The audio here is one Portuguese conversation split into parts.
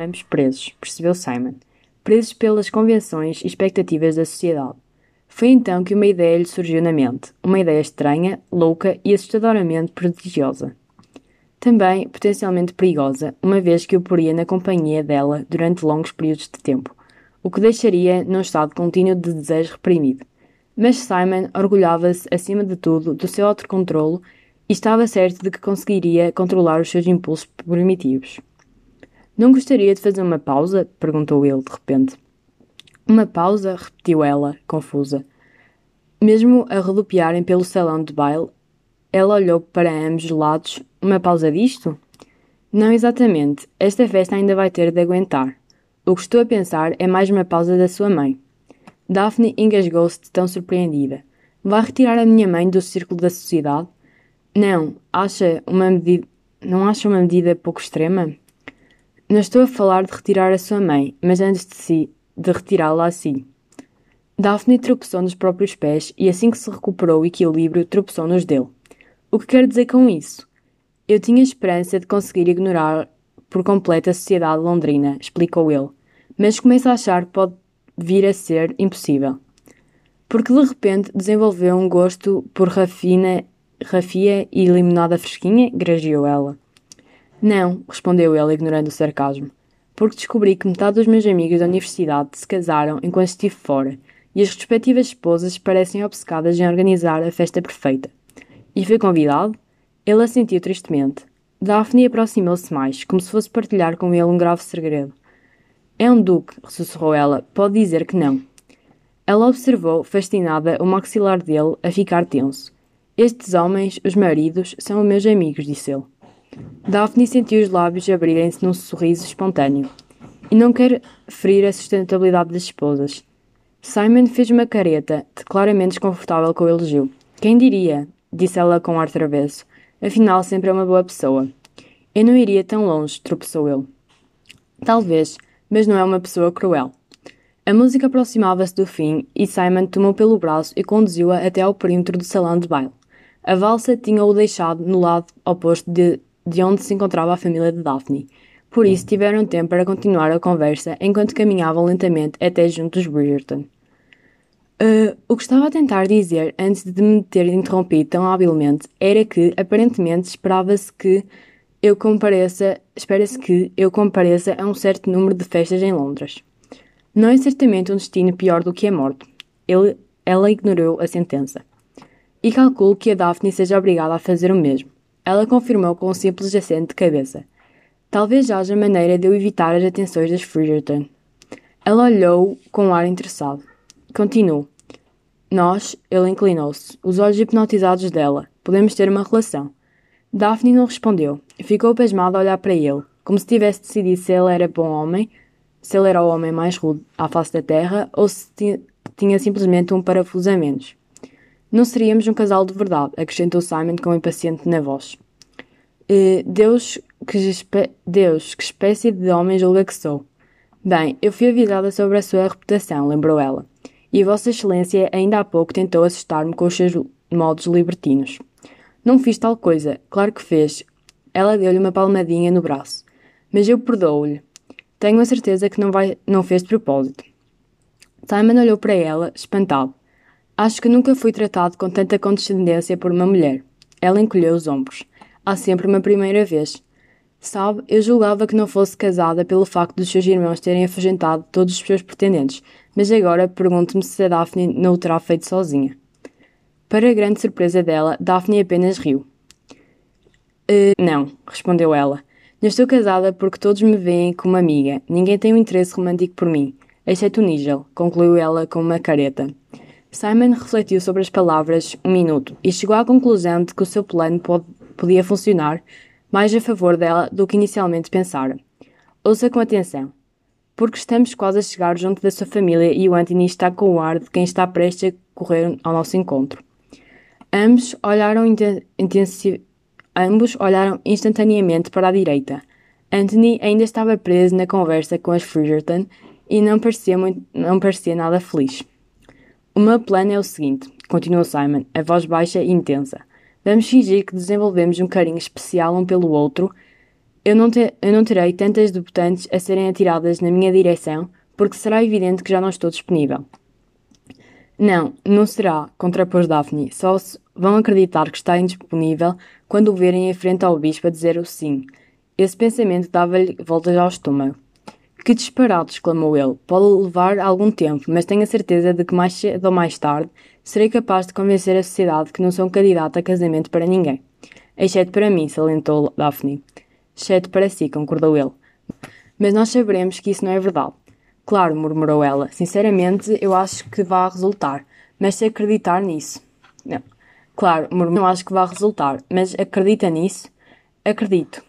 Ambos presos, percebeu Simon. Presos pelas convenções e expectativas da sociedade. Foi então que uma ideia lhe surgiu na mente. Uma ideia estranha, louca e assustadoramente prodigiosa. Também potencialmente perigosa, uma vez que o poria na companhia dela durante longos períodos de tempo, o que deixaria num estado contínuo de desejo reprimido. Mas Simon orgulhava-se, acima de tudo, do seu autocontrolo e estava certo de que conseguiria controlar os seus impulsos primitivos. Não gostaria de fazer uma pausa? perguntou ele de repente. Uma pausa? repetiu ela, confusa. Mesmo a rodopiarem pelo salão de baile, ela olhou para ambos os lados. Uma pausa disto? Não exatamente. Esta festa ainda vai ter de aguentar. O que estou a pensar é mais uma pausa da sua mãe. Daphne engasgou-se tão surpreendida. Vai retirar a minha mãe do círculo da sociedade? Não, acha uma medida. Não acha uma medida pouco extrema? Não estou a falar de retirar a sua mãe, mas antes de si, de retirá-la a si. Daphne tropeçou nos próprios pés e assim que se recuperou o equilíbrio, tropeçou nos dele. O que quero dizer com isso? Eu tinha esperança de conseguir ignorar por completo a sociedade londrina, explicou ele, mas começo a achar que pode vir a ser impossível. Porque de repente desenvolveu um gosto por rafina, rafia e limonada fresquinha? gragiou ela. Não, respondeu ele, ignorando o sarcasmo. Porque descobri que metade dos meus amigos da universidade se casaram enquanto estive fora, e as respectivas esposas parecem obcecadas em organizar a festa perfeita. E foi convidado? Ele assentiu tristemente. Daphne aproximou-se mais, como se fosse partilhar com ele um grave segredo. É um duque, sussurrou ela. Pode dizer que não. Ela observou, fascinada, o maxilar dele a ficar tenso. Estes homens, os maridos, são meus amigos, disse ele. Daphne sentiu os lábios abrirem-se num sorriso espontâneo. E não quer ferir a sustentabilidade das esposas. Simon fez uma careta, claramente desconfortável com o elogio. Quem diria? disse ela com ar travesso. Afinal, sempre é uma boa pessoa. Eu não iria tão longe, tropeçou ele. Talvez, mas não é uma pessoa cruel. A música aproximava-se do fim e Simon tomou pelo braço e conduziu-a até ao perímetro do salão de baile. A valsa tinha-o deixado no lado oposto de, de onde se encontrava a família de Daphne. Por isso tiveram tempo para continuar a conversa enquanto caminhavam lentamente até junto dos Bridgerton. Uh, o que estava a tentar dizer antes de me ter interrompido tão habilmente era que, aparentemente, esperava-se que eu compareça, espera-se que eu compareça a um certo número de festas em Londres. Não é certamente um destino pior do que a morte. Ele, ela ignorou a sentença. E calculo que a Daphne seja obrigada a fazer o mesmo. Ela confirmou com um simples acento de cabeça. Talvez haja maneira de eu evitar as atenções das Bridgerton. Ela olhou com um ar interessado. Continuou. Nós, ele inclinou-se, os olhos hipnotizados dela. Podemos ter uma relação. Daphne não respondeu. Ficou pasmada a olhar para ele, como se tivesse decidido se ele era bom homem, se ele era o homem mais rude à face da terra, ou se tinha, tinha simplesmente um parafuso a menos. Não seríamos um casal de verdade, acrescentou Simon com impaciente na voz. E Deus, que Deus, que espécie de homem julga que sou? Bem, eu fui avisada sobre a sua reputação, lembrou ela. E Vossa Excelência ainda há pouco tentou assustar-me com os seus modos libertinos. Não fiz tal coisa, claro que fez. Ela deu-lhe uma palmadinha no braço. Mas eu perdoo-lhe. Tenho a certeza que não, vai, não fez de propósito. Simon olhou para ela, espantado. Acho que nunca fui tratado com tanta condescendência por uma mulher. Ela encolheu os ombros. Há sempre uma primeira vez. Sabe, eu julgava que não fosse casada pelo facto dos seus irmãos terem afugentado todos os seus pretendentes, mas agora pergunto-me se a Daphne não o terá feito sozinha. Para a grande surpresa dela, Daphne apenas riu. Uh, não, respondeu ela. Não estou casada porque todos me veem como amiga. Ninguém tem um interesse romântico por mim, exceto o Nigel, concluiu ela com uma careta. Simon refletiu sobre as palavras um minuto e chegou à conclusão de que o seu plano pode, podia funcionar mais a favor dela do que inicialmente pensara. Ouça com atenção. Porque estamos quase a chegar junto da sua família e o Anthony está com o ar de quem está prestes a correr ao nosso encontro. Ambos olharam, Ambos olharam instantaneamente para a direita. Anthony ainda estava preso na conversa com as Bridgerton e não parecia, muito, não parecia nada feliz. O meu plano é o seguinte, continuou Simon, a voz baixa e intensa. Vamos fingir que desenvolvemos um carinho especial um pelo outro Eu não, te, eu não terei tantas debutantes a serem atiradas na minha direção, porque será evidente que já não estou disponível. Não, não será, contrapôs Daphne. Só vão acreditar que está indisponível quando o verem em frente ao bispo a dizer o sim. Esse pensamento dava-lhe voltas ao estômago. Que disparado! exclamou ele. Pode levar algum tempo, mas tenho a certeza de que mais cedo ou mais tarde serei capaz de convencer a sociedade que não sou um candidato a casamento para ninguém. Exceto para mim, salientou Daphne. Exceto para si, concordou ele. Mas nós saberemos que isso não é verdade. Claro, murmurou ela. Sinceramente, eu acho que vai resultar. Mas se acreditar nisso. Não. Claro, murmurou. Não acho que vai resultar. Mas acredita nisso? Acredito.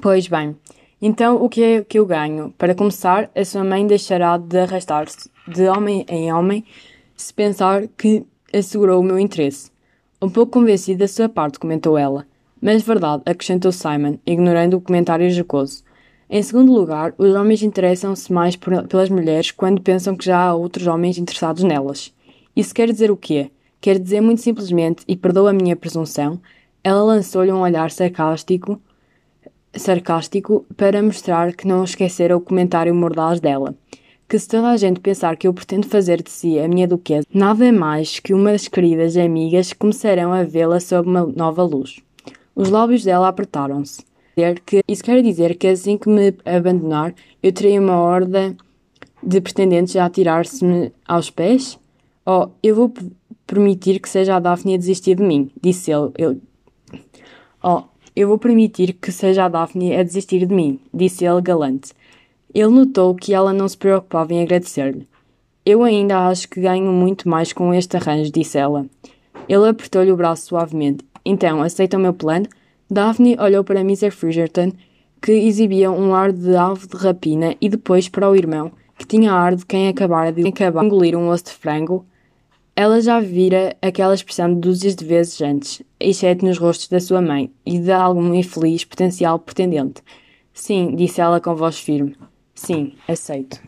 Pois bem. Então, o que é que eu ganho? Para começar, a sua mãe deixará de arrastar-se de homem em homem se pensar que assegurou o meu interesse. Um pouco convencido da sua parte, comentou ela. Mas verdade, acrescentou Simon, ignorando o comentário jocoso. Em segundo lugar, os homens interessam-se mais por, pelas mulheres quando pensam que já há outros homens interessados nelas. Isso quer dizer o quê? Quer dizer muito simplesmente, e perdoa a minha presunção, ela lançou-lhe um olhar sarcástico, sarcástico para mostrar que não esquecera o comentário mordaz dela. Que se toda a gente pensar que eu pretendo fazer de si a minha duquesa, nada mais que umas queridas amigas começarão a vê-la sob uma nova luz. Os lábios dela apertaram-se. Isso quer dizer que assim que me abandonar, eu terei uma horda de pretendentes a atirar-se-me aos pés? Oh, eu vou permitir que seja a Daphne a desistir de mim, disse ele. Eu... Oh, eu vou permitir que seja a Daphne a desistir de mim, disse ele galante. Ele notou que ela não se preocupava em agradecer-lhe. Eu ainda acho que ganho muito mais com este arranjo, disse ela. Ele apertou-lhe o braço suavemente. Então, aceita o meu plano? Daphne olhou para Mr. Fridgerton, que exibia um ar de ave de rapina, e depois para o irmão, que tinha ar de quem acabara de acabar de engolir um osso de frango. Ela já vira aquela expressão dúzias de vezes antes, exceto nos rostos da sua mãe e de algum infeliz potencial pretendente. Sim, disse ela com voz firme. Sim, aceito.